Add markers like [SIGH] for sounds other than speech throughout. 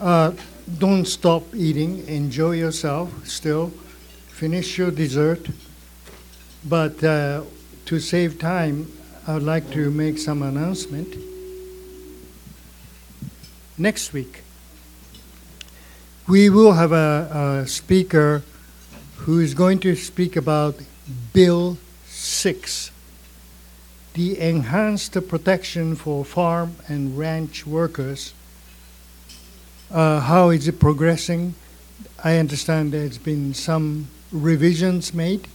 Uh, don't stop eating. Enjoy yourself still. Finish your dessert. But uh, to save time, I would like to make some announcement. Next week, we will have a, a speaker who is going to speak about Bill 6, the enhanced protection for farm and ranch workers. Uh, how is it progressing? I understand there's been some revisions made.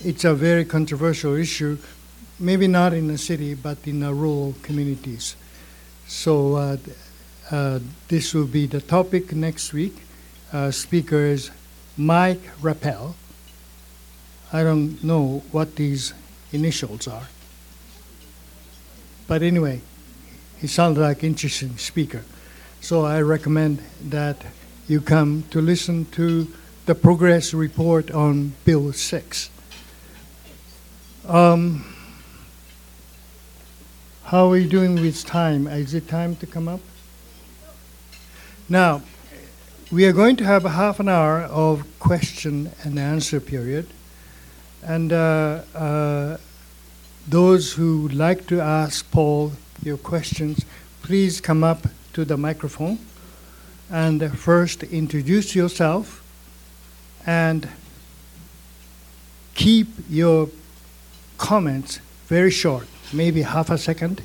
It's a very controversial issue, maybe not in the city, but in the rural communities. So uh, uh, this will be the topic next week. Uh, speaker is Mike Rappel. I don't know what these initials are. But anyway, he sounded like an interesting speaker. So I recommend that you come to listen to the progress report on Bill 6. Um, how are we doing with time? Is it time to come up? Now, we are going to have a half an hour of question and answer period. And uh, uh, those who would like to ask Paul your questions, please come up to the microphone and first introduce yourself and keep your comments very short, maybe half a second,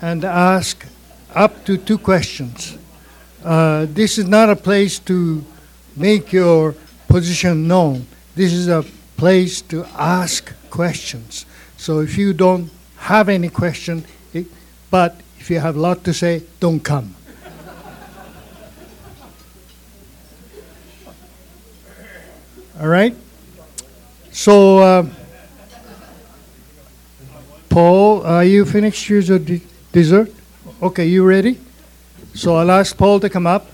and ask up to two questions. Uh, this is not a place to make your position known. This is a place to ask questions. So if you don't have any question, it, but if you have a lot to say, don't come. All right? So, uh, Paul, are you finished with your de- dessert? Okay, you ready? So I'll ask Paul to come up.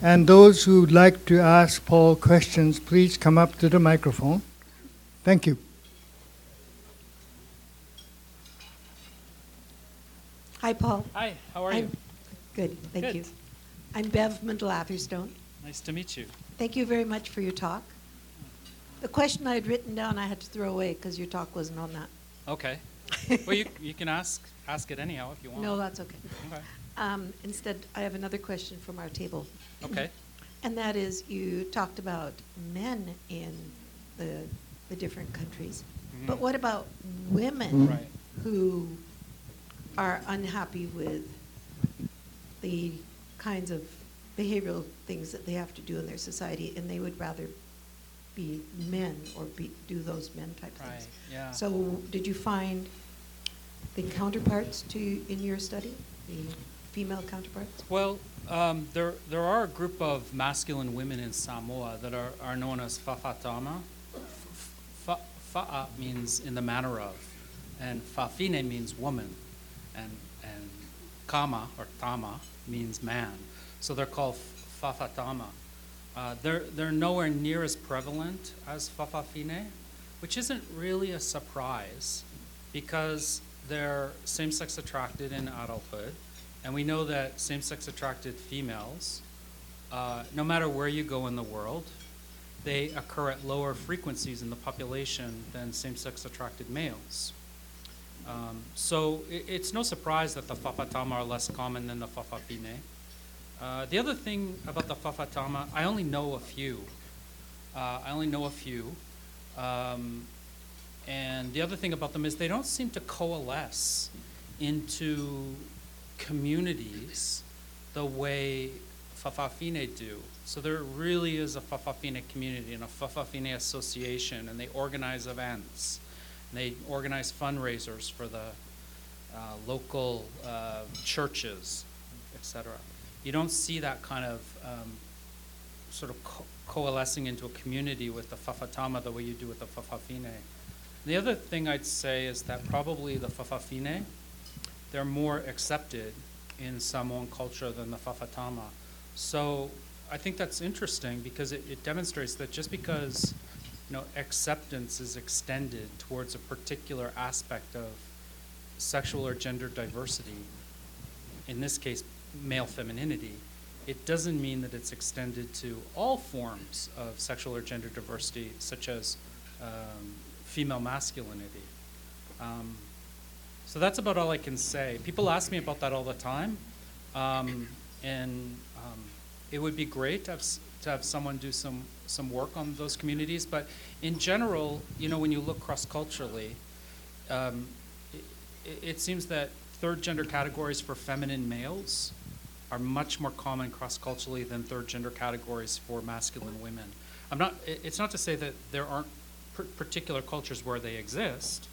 And those who would like to ask Paul questions, please come up to the microphone. Thank you. Hi, Paul. Hi, how are I'm- you? Good, thank Good. you. I'm Bev Mendel-Atherstone. Nice to meet you. Thank you very much for your talk. The question I had written down, I had to throw away because your talk wasn't on that. Okay. [LAUGHS] Well, you, you can ask ask it anyhow if you want. No, that's okay. Okay. Um, Instead, I have another question from our table. Okay. [CLEARS THROAT] And that is, you talked about men in the, the different countries. But Mhm. what about women Right. who are unhappy with the kinds of behavioral things that they have to do in their society, and they would rather be men or be, do those men type Right. things? Yeah. So did you find the counterparts to, in your study, the female counterparts? Well, um, there there are a group of masculine women in Samoa that are, are known as fa'afatama. Fa, fa'a means in the manner of, and fafine means woman, and and kama or tama means man. So they're called fa'afatama. Uh, they're they're nowhere near as prevalent as fa'afafine, which isn't really a surprise, because they're same-sex attracted in adulthood. And we know that same sex attracted females, uh, no matter where you go in the world, they occur at lower frequencies in the population than same sex attracted males. Um, so i it's no surprise that the Fa'afatama are less common than the Fa'afafine. Uh, the other thing about the Fa'afatama, I only know a few. Uh, I only know a few. Um, and the other thing about them is they don't seem to coalesce into communities the way Fa'afafine do. So there really is a Fa'afafine community and a Fa'afafine association, and they organize events. And they organize fundraisers for the uh, local uh, churches, etc. You don't see that kind of um, sort of co- coalescing into a community with the Fa'afatama the way you do with the Fa'afafine. The other thing I'd say is that probably the Fa'afafine, they're more accepted in Samoan culture than the Fa'afatama. So I think that's interesting because it, it demonstrates that just because you know acceptance is extended towards a particular aspect of sexual or gender diversity, in this case male femininity, it doesn't mean that it's extended to all forms of sexual or gender diversity, such as um, female masculinity. Um, so that's about all I can say. People ask me about that all the time, um, and um, it would be great s- to have someone do some, some work on those communities. But in general, you know, when you look cross culturally, um, it, it seems that third gender categories for feminine males are much more common cross culturally than third gender categories for masculine women. I'm not, it- it's not to say that there aren't particular cultures where they exist,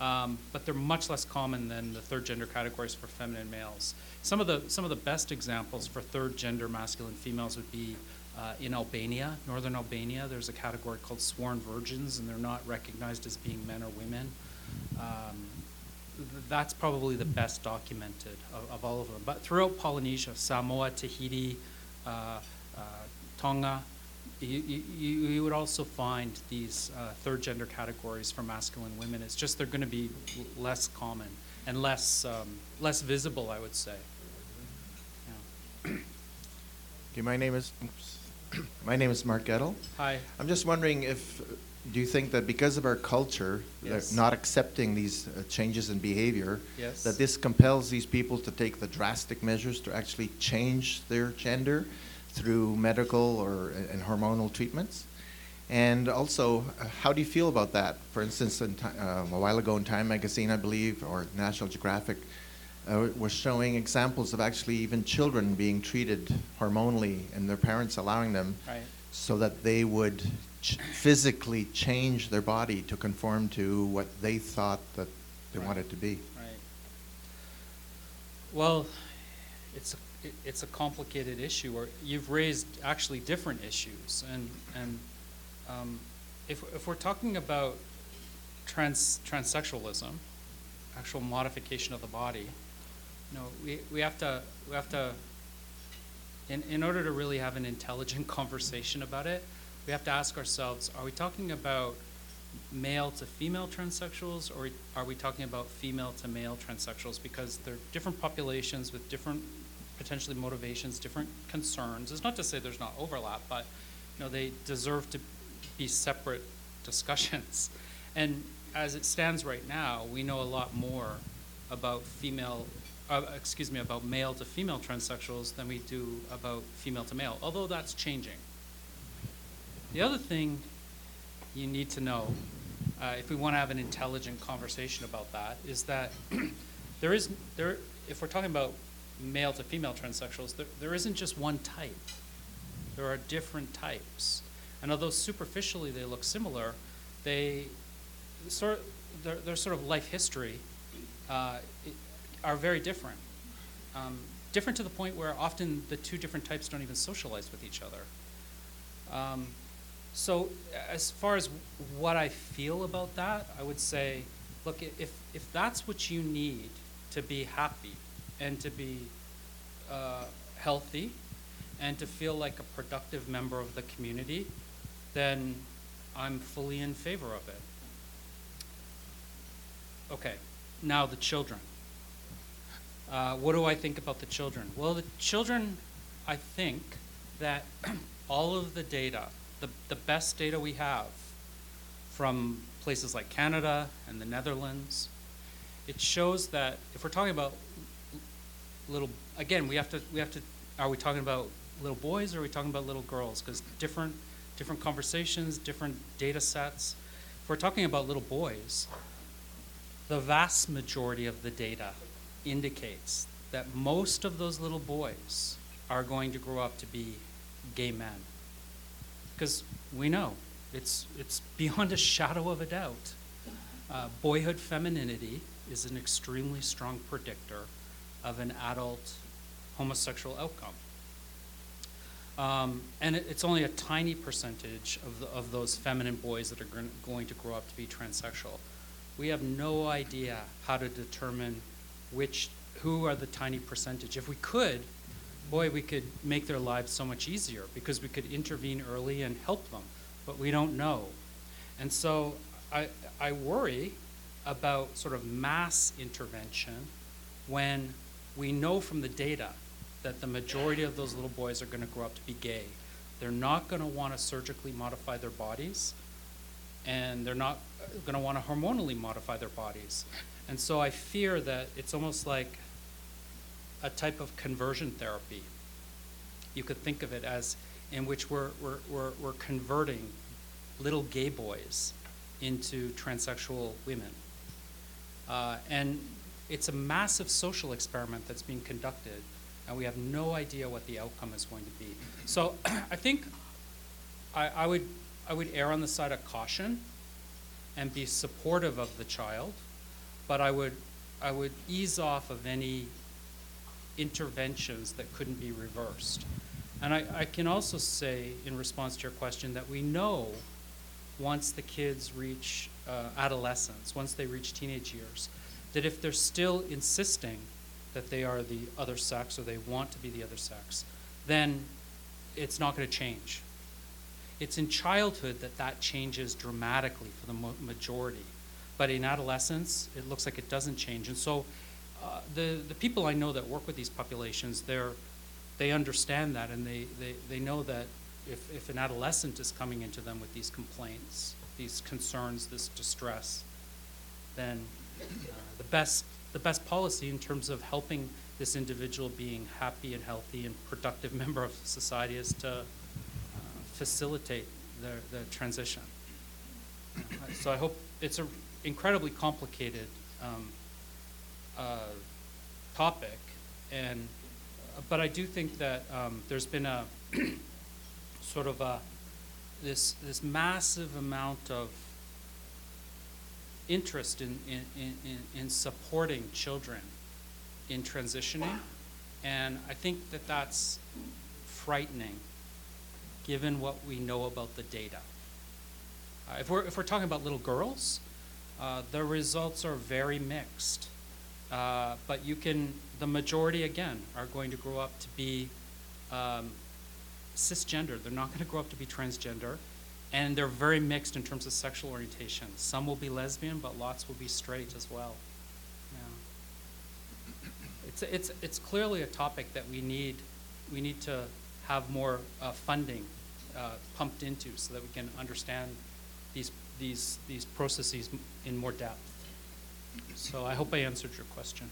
um, but they're much less common than the third gender categories for feminine males. Some of the, some of the best examples for third gender masculine females would be uh, in Albania, northern Albania, there's a category called sworn virgins, and they're not recognized as being men or women. Um, th- that's probably the best documented of, of all of them. But throughout Polynesia, Samoa, Tahiti, uh, uh, Tonga, you, you, you would also find these uh, third gender categories for masculine women. It's just they're going to be l- less common and less, um, less visible, I would say. Yeah. Okay, my name is, oops. [CLEARS THROAT] my name is Mark Gettle. Hi. I'm just wondering if, do you think that because of our culture, Yes. not accepting these uh, changes in behavior, Yes. that this compels these people to take the drastic measures to actually change their gender through medical or and hormonal treatments? And also, uh, how do you feel about that? For instance, in um, a while ago in Time magazine, I believe, or National Geographic, uh, was showing examples of actually even children being treated hormonally and their parents allowing them Right. so that they would ch- physically change their body to conform to what they thought that they Right. wanted to be. Right. Well, it's a, it- it's a complicated issue, or you've raised actually different issues, and and um, if if we're talking about trans transsexualism, actual modification of the body, know, we we have to we have to. In, in order to really have an intelligent [LAUGHS] conversation about it, we have to ask ourselves: Are we talking about male to female transsexuals, or are we talking about female to male transsexuals? Because they're different populations with different potentially motivations, different concerns. It's not to say there's not overlap, but you know they deserve to be separate [LAUGHS] discussions. And as it stands right now, we know a lot more about female, uh, excuse me, about male to female transsexuals than we do about female to male. Although that's changing. The other thing you need to know, uh, if we want to have an intelligent conversation about that, is that [CLEARS THROAT] there is there. If we're talking about male to female transsexuals, there, there isn't just one type. There are different types, and although superficially they look similar, they sort their, their sort of life history uh, are very different. Um, different to the point where often the two different types don't even socialize with each other. Um, so, as far as what I feel about that, I would say, look, if, if that's what you need to be happy and to be uh, healthy and to feel like a productive member of the community, then I'm fully in favor of it. Okay, now the children. Uh, what do I think about the children? Well, the children, I think that [CLEARS THROAT] all of the data, the, the best data we have from places like Canada and the Netherlands, it shows that if we're talking about little, again, we have to, we have to, are we talking about little boys or are we talking about little girls? Because different, different conversations, different data sets. If we're talking about little boys, the vast majority of the data indicates that most of those little boys are going to grow up to be gay men. Because we know it's, it's beyond a [LAUGHS] shadow of a doubt. Uh, boyhood femininity is an extremely strong predictor of an adult homosexual outcome. Um, and it, it's only a tiny percentage of, the, of those feminine boys that are gon- going to grow up to be transsexual. We have no idea how to determine which, who are the tiny percentage. If we could, boy, we could make their lives so much easier because we could intervene early and help them, but we don't know. And so I, I worry about sort of mass intervention when we know from the data that the majority of those little boys are going to grow up to be gay. They're not going to want to surgically modify their bodies, and they're not going to want to hormonally modify their bodies. And so I fear that it's almost like a type of conversion therapy. You could think of it as in which we're, we're, we're, we're converting little gay boys into transsexual women. Uh, and it's a massive social experiment that's being conducted, and we have no idea what the outcome is going to be. So [CLEARS THROAT] I think I, I, would, I would err on the side of caution and be supportive of the child, but I would, I would ease off of any interventions that couldn't be reversed. And I, I can also say, in response to your question, that we know once the kids reach uh, adolescence, once they reach teenage years, that if they're still insisting that they are the other sex or they want to be the other sex, then it's not going to change. It's in childhood that that changes dramatically for the majority. But in adolescence, it looks like it doesn't change. And so uh, the, the people I know that work with these populations, they're, they understand that and they, they, they know that if, if an adolescent is coming into them with these complaints, these concerns, this distress, then uh, the best the best policy in terms of helping this individual being happy and healthy and productive [LAUGHS] member of society is to uh, facilitate the, the transition. Uh, so I hope it's an incredibly complicated um, uh, topic, and but I do think that um, there's been a [CLEARS THROAT] sort of a this this massive amount of interest in, in, in, in supporting children in transitioning. And I think that that's frightening given what we know about the data. Uh, if, we're, if we're talking about little girls, uh, the results are very mixed. Uh, but you can, the majority again, are going to grow up to be um, cisgender. They're not going to grow up to be transgender and they're very mixed in terms of sexual orientation. Some will be lesbian, but lots will be straight as well. Yeah. It's, it's, it's clearly a topic that we need, we need to have more uh, funding uh, pumped into so that we can understand these, these, these processes in more depth. So I hope I answered your question.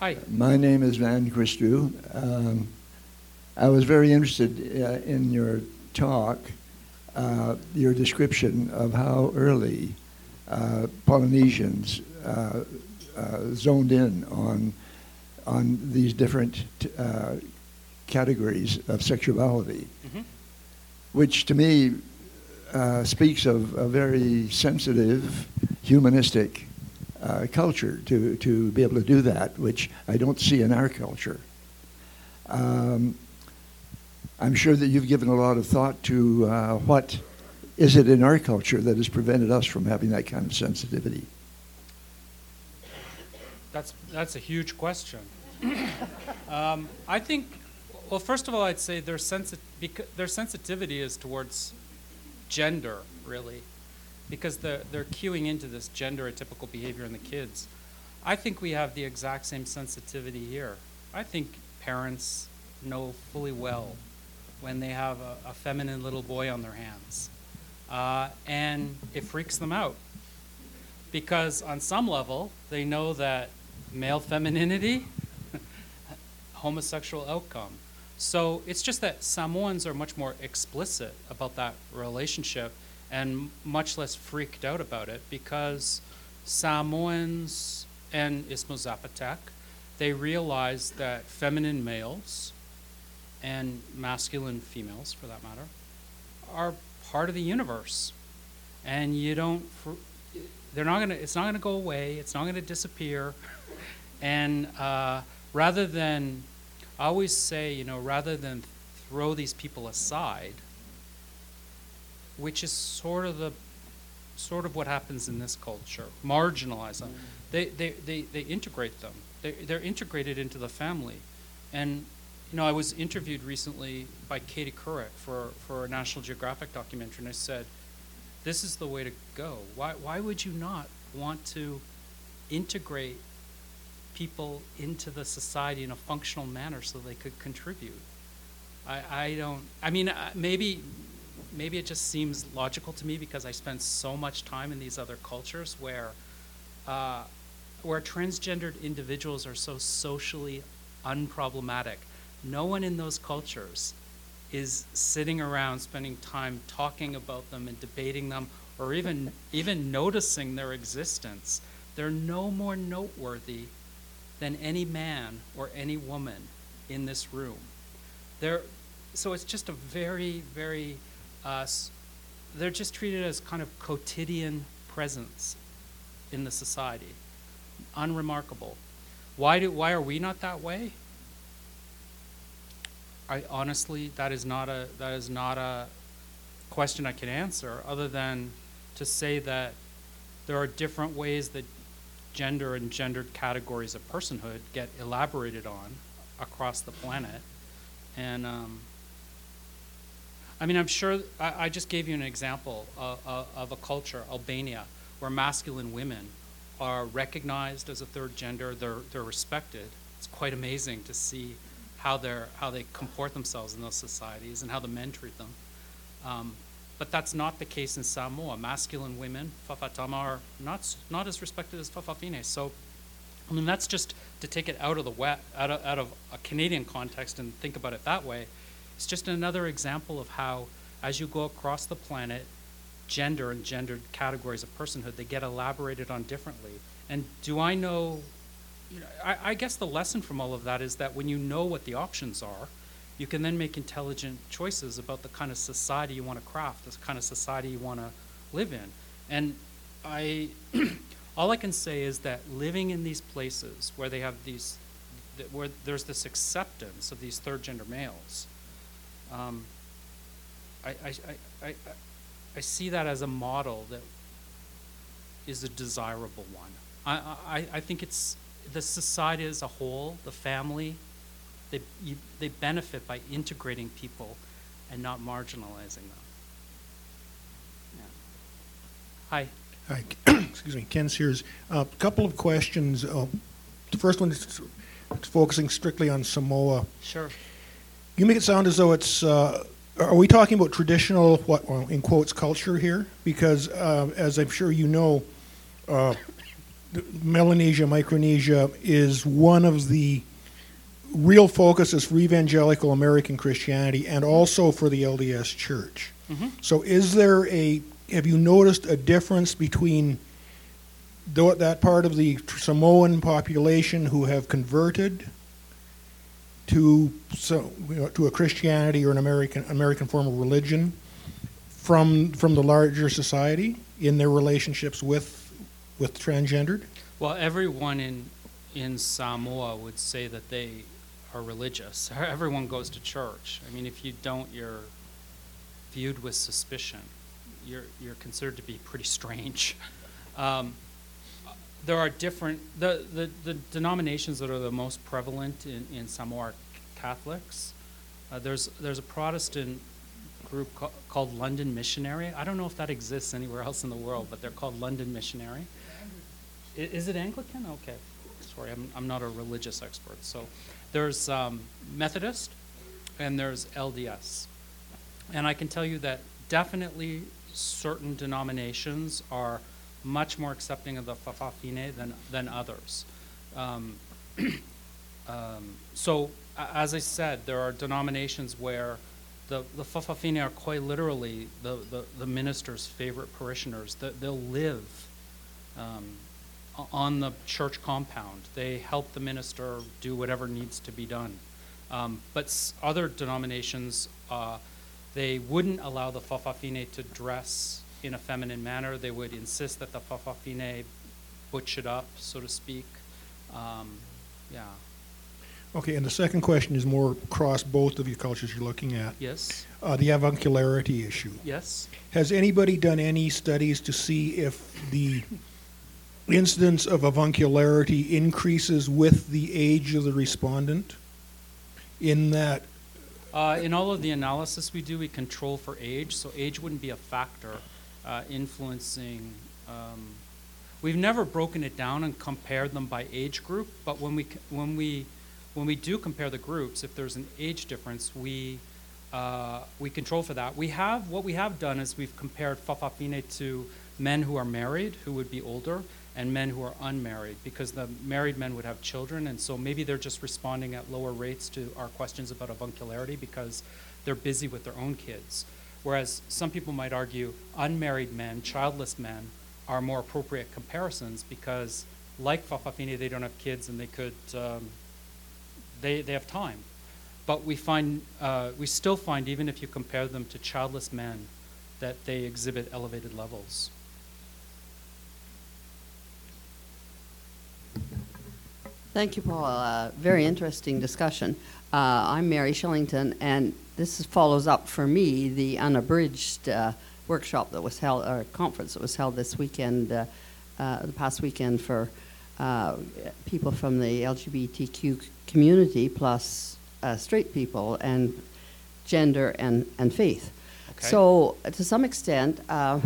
Hi. My name is Van Christu. Um, I was very interested uh, in your talk, uh, your description of how early uh, Polynesians uh, uh, zoned in on on these different uh, categories of sexuality, Mm-hmm. Which to me speaks of a very sensitive, humanistic culture to to be able to do that, which I don't see in our culture. Um, I'm sure that you've given a lot of thought to uh, what is it in our culture that has prevented us from having that kind of sensitivity. That's, that's a huge question. [COUGHS] um, I think, well, first of all, I'd say their, sensi- their sensitivity is towards gender, really, because they're, they're cueing into this gender atypical behavior in the kids. I think we have the exact same sensitivity here. I think parents know fully well when they have a, a feminine little boy on their hands. Uh, and it freaks them out because, on some level, they know that male femininity, [LAUGHS] homosexual outcome. So it's just that Samoans are much more explicit about that relationship and much less freaked out about it because Samoans and Istmo Zapotec, they realize that feminine males and masculine females, for that matter, are part of the universe. And you don't, they're not gonna, it's not gonna go away, it's not gonna disappear. And uh, rather than, I always say, you know, rather than throw these people aside, which is sort of the, sort of what happens in this culture, marginalize them, mm-hmm. they, they, they, they integrate them. They, they're integrated into the family. And you know, I was interviewed recently by Katie Couric for, for a National Geographic documentary, and I said, this is the way to go. Why, why would you not want to integrate people into the society in a functional manner so they could contribute. I, I don't, I mean, uh, maybe, maybe it just seems logical to me because I spend so much time in these other cultures where, uh, where transgendered individuals are so socially unproblematic. No one in those cultures is sitting around spending time talking about them and debating them or even even noticing their existence. They're no more noteworthy than any man or any woman in this room. They're, so it's just a very, very, uh, they're just treated as kind of quotidian presence in the society. Unremarkable. Why, do, why are we not that way? I honestly, that is not a, that is not a question I can answer, other than to say that there are different ways that gender and gendered categories of personhood get elaborated on across the planet. And um, I mean, I'm sure, I, I just gave you an example of, of, a culture, Albania, where masculine women are recognized as a third gender, they're, they're respected. It's quite amazing to see how, they're, how they comport themselves in those societies and how the men treat them. Um, but that's not the case in Samoa. Masculine women, Fa'afatama, are not, not as respected as Fa'afafine. So, I mean, that's just to take it out of the wet, out of, out of a Canadian context and think about it that way. It's just another example of how, as you go across the planet, gender and gendered categories of personhood, they get elaborated on differently. And do I know, you know, I, I guess the lesson from all of that is that when you know what the options are, you can then make intelligent choices about the kind of society you want to craft, the kind of society you want to live in. And I, [CLEARS THROAT] all I can say is that living in these places where they have these, where there's this acceptance of these third gender males, um, I, I, I, I, I see that as a model that is a desirable one. I, I, I think it's the society as a whole, the family, they, you, they benefit by integrating people and not marginalizing them. Yeah. Hi. Hi, [CLEARS THROAT] excuse me, Ken Sears. A couple of questions. Uh, The first one is focusing strictly on Samoa. Sure. You make it sound as though it's, uh, are we talking about traditional, what, well, in quotes, culture here? Because uh, as I'm sure you know, uh, Melanesia, Micronesia is one of the real focus is for evangelical American Christianity and also for the LDS Church. Mhm. So is there a, have you noticed a difference between that part of the Samoan population who have converted to so you know, to a Christianity or an American American form of religion from from the larger society in their relationships with with transgendered? Well, everyone in, in Samoa would say that they are religious. [LAUGHS] Everyone goes to church. I mean, if you don't, you're viewed with suspicion. You're, you're considered to be pretty strange. [LAUGHS] Um, there are different, the, the, the denominations that are the most prevalent in, in Samoa are Catholics. Uh, there's, there's a Protestant group ca- called London Missionary. I don't know if that exists anywhere else in the world, but they're called London Missionary. I- Is it Anglican? Okay. Sorry, I'm, I'm not a religious expert. So there's um, Methodist and there's LDS. And I can tell you that definitely certain denominations are much more accepting of the Fa'afafine than, than others. Um, [CLEARS THROAT] um, so, as I said, there are denominations where the, the Fa'afafine are quite literally the, the, the minister's favorite parishioners. That they'll live um, on the church compound. They help the minister do whatever needs to be done. Um, but s- other denominations, uh, they wouldn't allow the Fa'afafine to dress in a feminine manner. They would insist that the Fa'afafine butch it up, so to speak. Um, yeah. Okay, and the second question is more across both of your cultures you're looking at. Yes. Uh, the avuncularity issue. Yes. Has anybody done any studies to see if the incidence of avuncularity increases with the age of the respondent? In that, Uh, in all of the analysis we do, we control for age, so age wouldn't be a factor uh, influencing. Um, We've never broken it down and compared them by age group, but when we, when we, when we do compare the groups, if there's an age difference, we, uh, we control for that. We have, what we have done is we've compared Fa'afafine to men who are married, who would be older, and men who are unmarried, because the married men would have children, and so maybe they're just responding at lower rates to our questions about avuncularity because they're busy with their own kids. Whereas some people might argue unmarried men, childless men, are more appropriate comparisons because, like Fa'afafine, they don't have kids and they could, um, they, they have time. But we find, uh, we still find, even if you compare them to childless men, that they exhibit elevated levels. Thank you, Paul. Uh, very interesting discussion. Uh, I'm Mary Shillington, and this follows up for me the unabridged uh, workshop that was held, or conference that was held this weekend, uh, uh, the past weekend for uh, people from the LGBTQ community, plus uh, straight people, and gender and, and faith. Okay. So, to some extent, uh,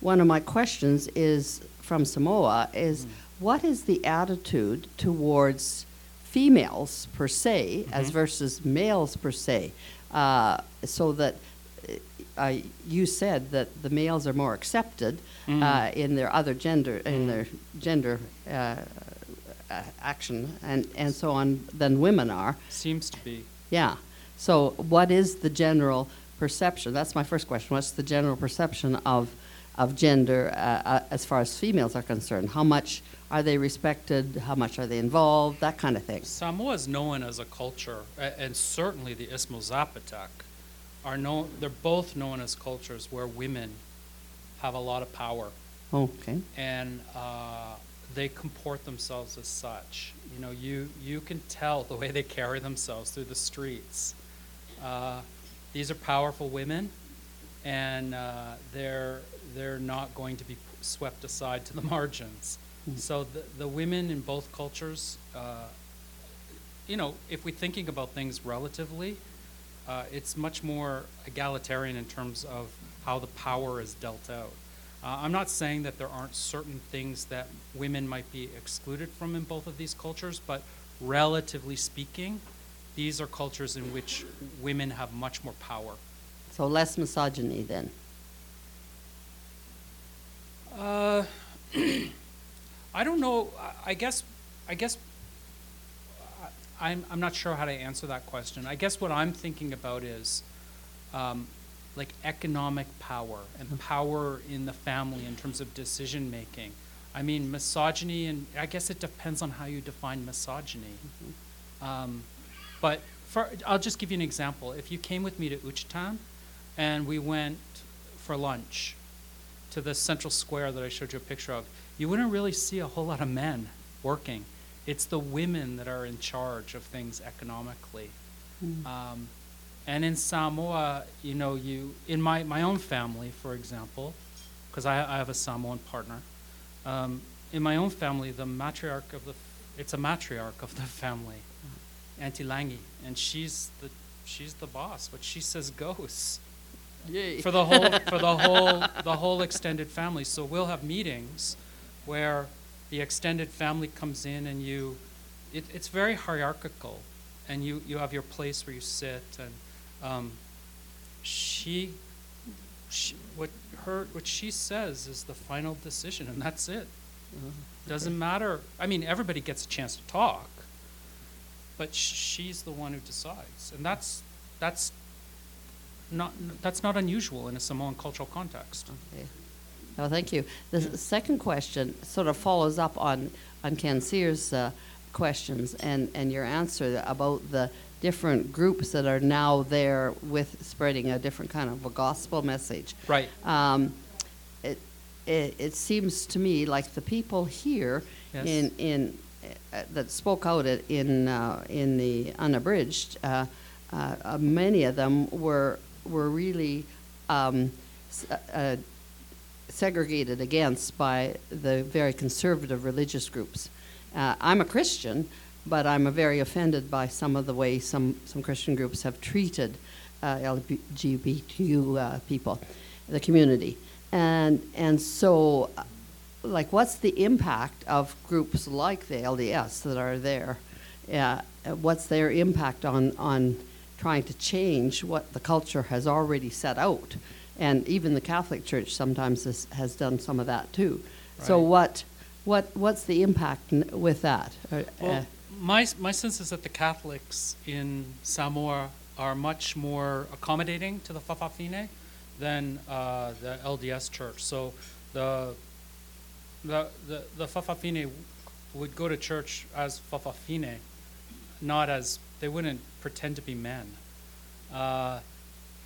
one of my questions is from Samoa is what is the attitude towards females per se as Mhm. versus males per se? Uh, so that uh, you said that the males are more accepted Mhm. uh, in their other gender in their gender uh, uh, action and, and so on than women are. Seems to be. Yeah. So, what is the general perception? That's my first question. What's the general perception of of gender uh, uh, as far as females are concerned? How much are they respected? How much are they involved? That kind of thing. Samoa is known as a culture, and certainly the Istmo Zapotec are known. They're both known as cultures where women have a lot of power, Okay. and uh, they comport themselves as such. You know, you you can tell the way they carry themselves through the streets. Uh, these are powerful women, and uh, they're they're not going to be swept aside to the [LAUGHS] margins. So the, the women in both cultures, uh, you know, if we're thinking about things relatively, uh, it's much more egalitarian in terms of how the power is dealt out. Uh, I'm not saying that there aren't certain things that women might be excluded from in both of these cultures, but relatively speaking, these are cultures in which women have much more power. So less misogyny then. Uh, [CLEARS THROAT] I don't know. I- guess, I guess, I'm, I'm not sure how to answer that question. I guess what I'm thinking about is um, like economic power and power in the family in terms of decision making. I mean, misogyny, and I guess it depends on how you define misogyny. Um, but for, I'll just give you an example. If you came with me to Juchitán and we went for lunch, to the central square that I showed you a picture of, you wouldn't really see a whole lot of men working. It's the women that are in charge of things economically. Um, and in Samoa, you know, you in my, my own family, for example, because I, I have a Samoan partner. Um, in my own family, the matriarch of the it's a matriarch of the [LAUGHS] family, Auntie Langi, and she's the she's the boss. What she says goes Yay. for the whole for the [LAUGHS] whole the whole extended family. So we'll have meetings where the extended family comes in and you it, it's very hierarchical and you, you have your place where you sit and um, she, she what her what she says is the final decision and that's it. Doesn't matter. I mean everybody gets a chance to talk, but she's the one who decides. And that's that's not, that's not unusual in a Samoan cultural context. Okay. Oh, thank you. The s- second question sort of follows up on, on Ken Sears' uh, questions and, and your answer about the different groups that are now there with spreading a different kind of a gospel message. Right. Um, it, it, it seems to me like the people here Yes. in, in, uh, that spoke out at- in, uh, in the unabridged, uh, uh, uh, many of them were, were really um, s- uh, segregated against by the very conservative religious groups. Uh, I'm a Christian, but I'm very offended by some of the way some, some Christian groups have treated uh, LGBTQ uh, people, the community. And, and so uh, like, what's the impact of groups like the LDS that are there? Uh, what's their impact on, on trying to change what the culture has already set out? And even the Catholic Church sometimes has, has done some of that too. So what, what, what's the impact n- with that? Uh, uh, my, my sense is that the Catholics in Samoa are much more accommodating to the Fa'afafine than uh, the LDS church. So the, the, the, the Fa'afafine would go to church as Fa'afafine, not as, they wouldn't pretend to be men. Uh,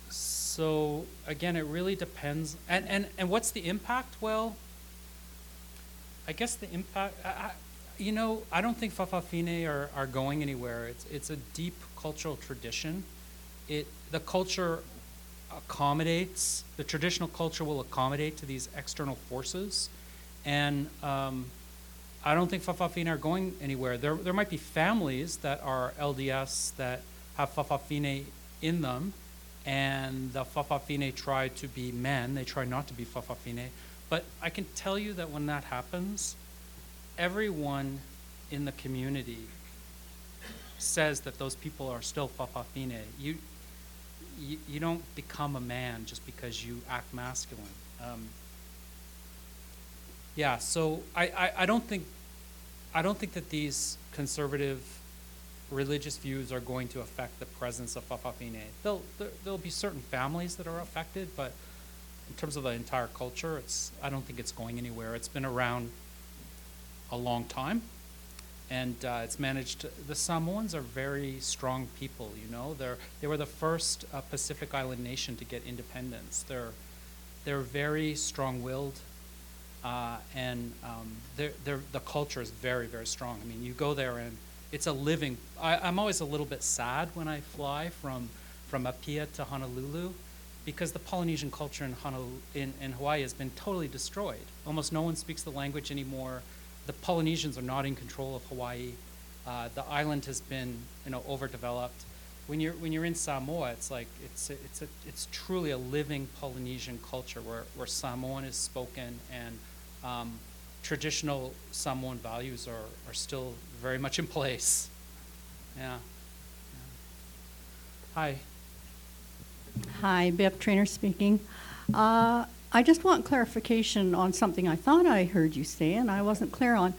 so again, it really depends. And, and, and what's the impact? Well, I guess the impact, I, I, you know, I don't think Fa'afafine are, are going anywhere. It's, it's a deep cultural tradition. It, the culture accommodates, the traditional culture will accommodate to these external forces. And um, I don't think Fa'afafine are going anywhere. There, there might be families that are LDS that have Fa'afafine in them, and the Fa'afafine try to be men. They try not to be Fa'afafine. But I can tell you that when that happens, everyone in the community says that those people are still Fa'afafine. You, you, you don't become a man just because you act masculine. Um, yeah, so I, I, I don't think I don't think that these conservative religious views are going to affect the presence of Fa'afafine. There'll, there, there'll be certain families that are affected, but in terms of the entire culture, it's, I don't think it's going anywhere. It's been around a long time, and uh, it's managed. The Samoans are very strong people. You know, they're they were the first uh, Pacific Island nation to get independence. They're they're very strong-willed, uh, and um, they're, they're, the culture is very very strong. I mean, you go there and it's a living. I, I'm always a little bit sad when I fly from from Apia to Honolulu because the Polynesian culture in, Honolulu, in, in Hawaii has been totally destroyed. Almost no one speaks the language anymore. The Polynesians are not in control of Hawaii. Uh, the island has been, you know, overdeveloped. When you're when you're in Samoa, it's like it's a, it's a, it's truly a living Polynesian culture where, where Samoan is spoken and um, traditional Samoan values are, are still very much in place. Yeah. yeah. Hi. Hi, Bev Trainer speaking. Uh, I just want clarification on something I thought I heard you say and I wasn't clear on.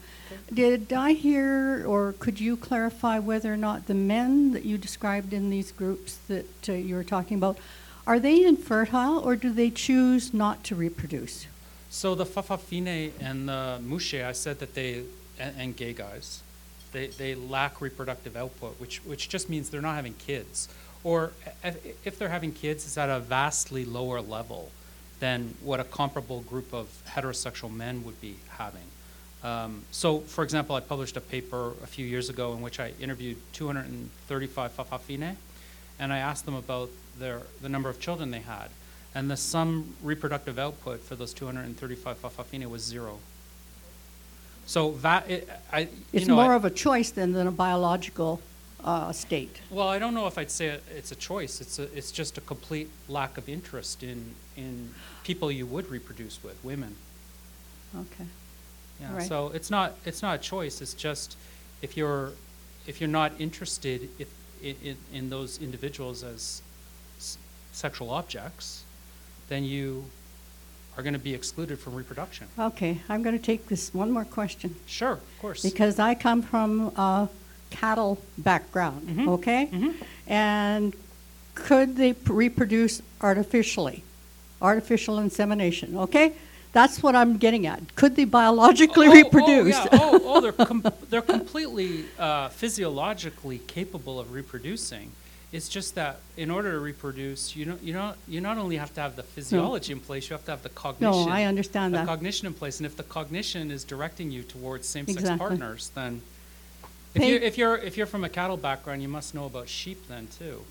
Did I hear, or could you clarify whether or not the men that you described in these groups that uh, you were talking about, are they infertile or do they choose not to reproduce? So the Fa'afafine and the Muxe, I said that they, and, and gay guys, they, they lack reproductive output, which, which just means they're not having kids. Or if, they're having kids, it's at a vastly lower level than what a comparable group of heterosexual men would be having. Um, so, for example, I published a paper a few years ago in which I interviewed 235 Fa'afafine, and I asked them about their, the number of children they had. And the sum reproductive output for those 235 Fa'afafine was zero. So that, it, I, you It's know, more I- of a choice than, than a biological uh, state. Well, I don't know if I'd say it, it's a choice. It's a, it's just a complete lack of interest in in people you would reproduce with, women. Okay. Yeah. Right. So it's not it's not a choice. It's just if you're if you're not interested if, in, in, in those individuals as s- sexual objects, then you are going to be excluded from reproduction. Okay, I'm going to take this one more question. Sure, of course. Because I come from a cattle background, Mhm. okay? Mhm. And could they p- reproduce artificially? Artificial insemination, okay? That's what I'm getting at. Could they biologically Oh, reproduce? Oh, yeah. oh, oh they're, [LAUGHS] com- they're completely uh, physiologically capable of reproducing. It's just that in order to reproduce, you know, you know, you not only have to have the physiology in place, you have to have the cognition. No, I understand the that. cognition in place, and if the cognition is directing you towards same-sex Exactly. partners, then if Pay- you're, if you're if you're from a cattle background, you must know about sheep then too.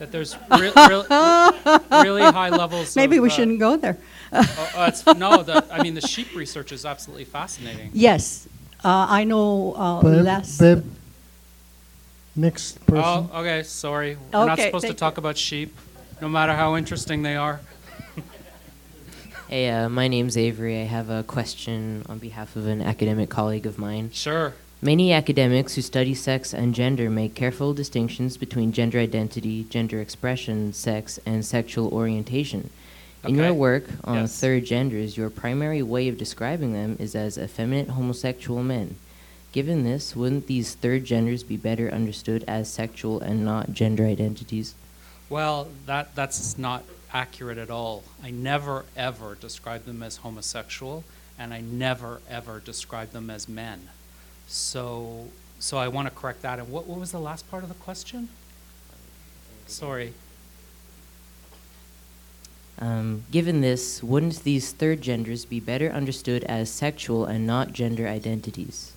That there's [LAUGHS] re- re- really high levels. [LAUGHS] Maybe of, we uh, shouldn't go there. [LAUGHS] Oh, oh, it's, no, the, I mean the sheep research is absolutely fascinating. Yes, uh, I know uh, Beb- less. Beb, next person. Oh, okay, sorry. We're not Okay, supposed to thank talk you. about sheep, no matter how interesting they are. [LAUGHS] Hey, uh, my name's Avery. I have a question on behalf of an academic colleague of mine. Sure. Many academics who study sex and gender make careful distinctions between gender identity, gender expression, sex, and sexual orientation. In Okay. your work on Yes. third genders, your primary way of describing them is as effeminate homosexual men. Given this, wouldn't these third genders be better understood as sexual and not gender identities? Well, that, that's not accurate at all. I never, ever describe them as homosexual, and I never, ever describe them as men. So, so I want to correct that. And what, what was the last part of the question? Sorry. Um, given this, wouldn't these third genders be better understood as sexual and not gender identities?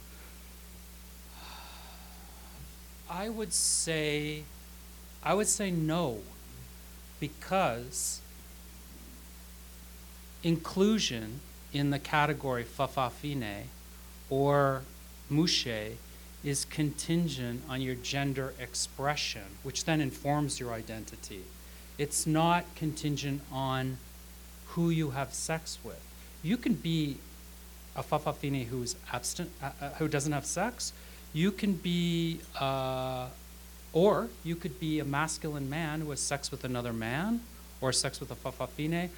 I would say, I would say no, because inclusion in the category fa'afafine or muxe is contingent on your gender expression, which then informs your identity. It's not contingent on who you have sex with. You can be a fa'afafine who's abstent, uh, uh, who doesn't have sex. You can be, uh, or you could be a masculine man who has sex with another man, or sex with a fa'afafine.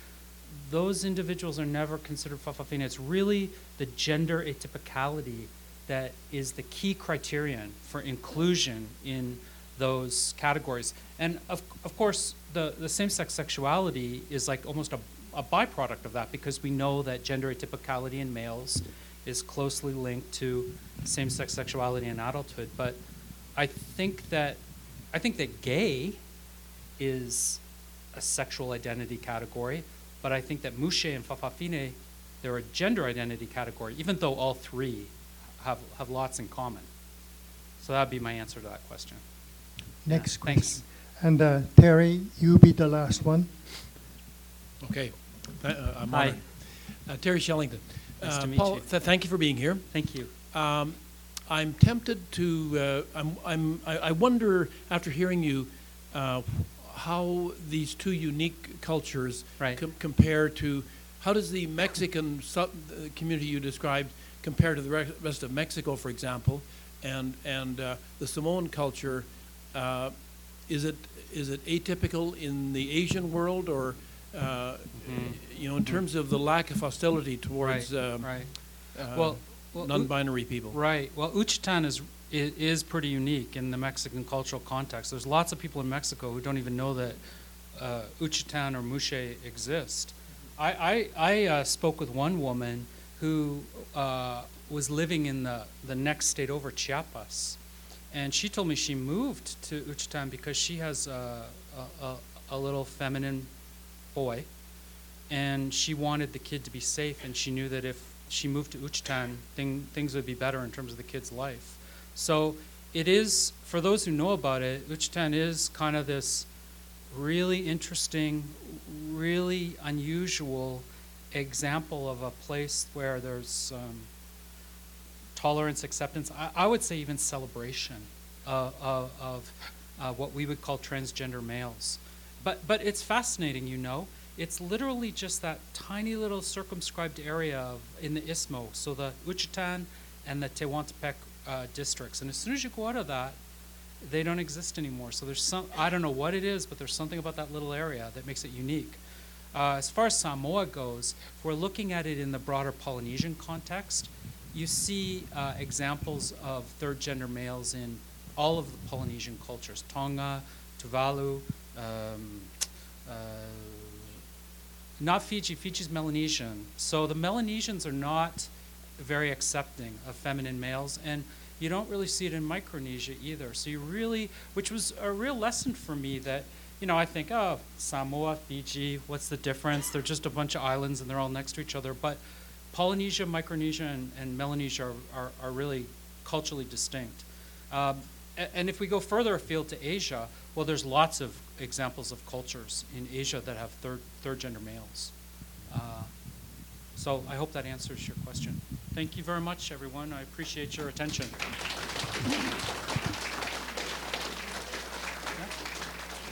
Those individuals are never considered fa'afafine. It's really the gender atypicality that is the key criterion for inclusion in those categories. And of, of course, the, the same-sex sexuality is like almost a, a byproduct of that because we know that gender atypicality in males is closely linked to same-sex sexuality in adulthood. But I think that I think that gay is a sexual identity category, but I think that muxe and fa'afafine they're a gender identity category, even though all three have, have lots in common. So that'd be my answer to that question. Next Yeah, question. thanks. And uh, Terry, you be the last one. Okay. Uh, I'm Hi. honored. Uh, Terry Shellington. Nice Uh, to meet Paul, you. th- thank you for being here. Thank you. Um, I'm tempted to. Uh, I'm. I'm. I, I wonder after hearing you, uh, how these two unique cultures Right. com- compare to. How does the Mexican sub, uh, community you described compare to the re- rest of Mexico, for example, and and uh, the Samoan culture? Uh, is it is it atypical in the Asian world, or uh, you know, in terms of the lack of hostility towards right. um, right. uh, well, well, non-binary people? Right. Well, Juchitán is, is is pretty unique in the Mexican cultural context. There's lots of people in Mexico who don't even know that uh, Juchitán or Muxe exist. I I, I uh, spoke with one woman who uh, was living in the the next state over, Chiapas, and she told me she moved to Juchitán because she has a a, a, a little feminine boy, and she wanted the kid to be safe, and she knew that if she moved to Juchitán, thing, things would be better in terms of the kid's life. So it is, for those who know about it, Juchitán is kind of this really interesting, really unusual example of a place where there's um, tolerance, acceptance, I, I would say even celebration uh, of, of uh, what we would call transgender males. But, but it's fascinating, you know. It's literally just that tiny little circumscribed area of, in the Istmo, so the Juchitán and the Tehuantepec uh, districts. And as soon as you go out of that, they don't exist anymore. So there's some, I don't know what it is, but there's something about that little area that makes it unique. Uh, as far as Samoa goes, if we're looking at it in the broader Polynesian context, you see uh, examples of third gender males in all of the Polynesian cultures Tonga, Tuvalu, um, uh, not Fiji, Fiji's Melanesian. So the Melanesians are not very accepting of feminine males, and you don't really see it in Micronesia either. So you really, which was a real lesson for me that, you know, I think, oh, Samoa, Fiji, what's the difference? They're just a bunch of islands and they're all next to each other. But Polynesia, Micronesia, and, and Melanesia are, are, are really culturally distinct. Um, and if we go further afield to Asia, well, there's lots of examples of cultures in Asia that have third, third gender males. Uh, so I hope that answers your question. Thank you very much, everyone. I appreciate your attention.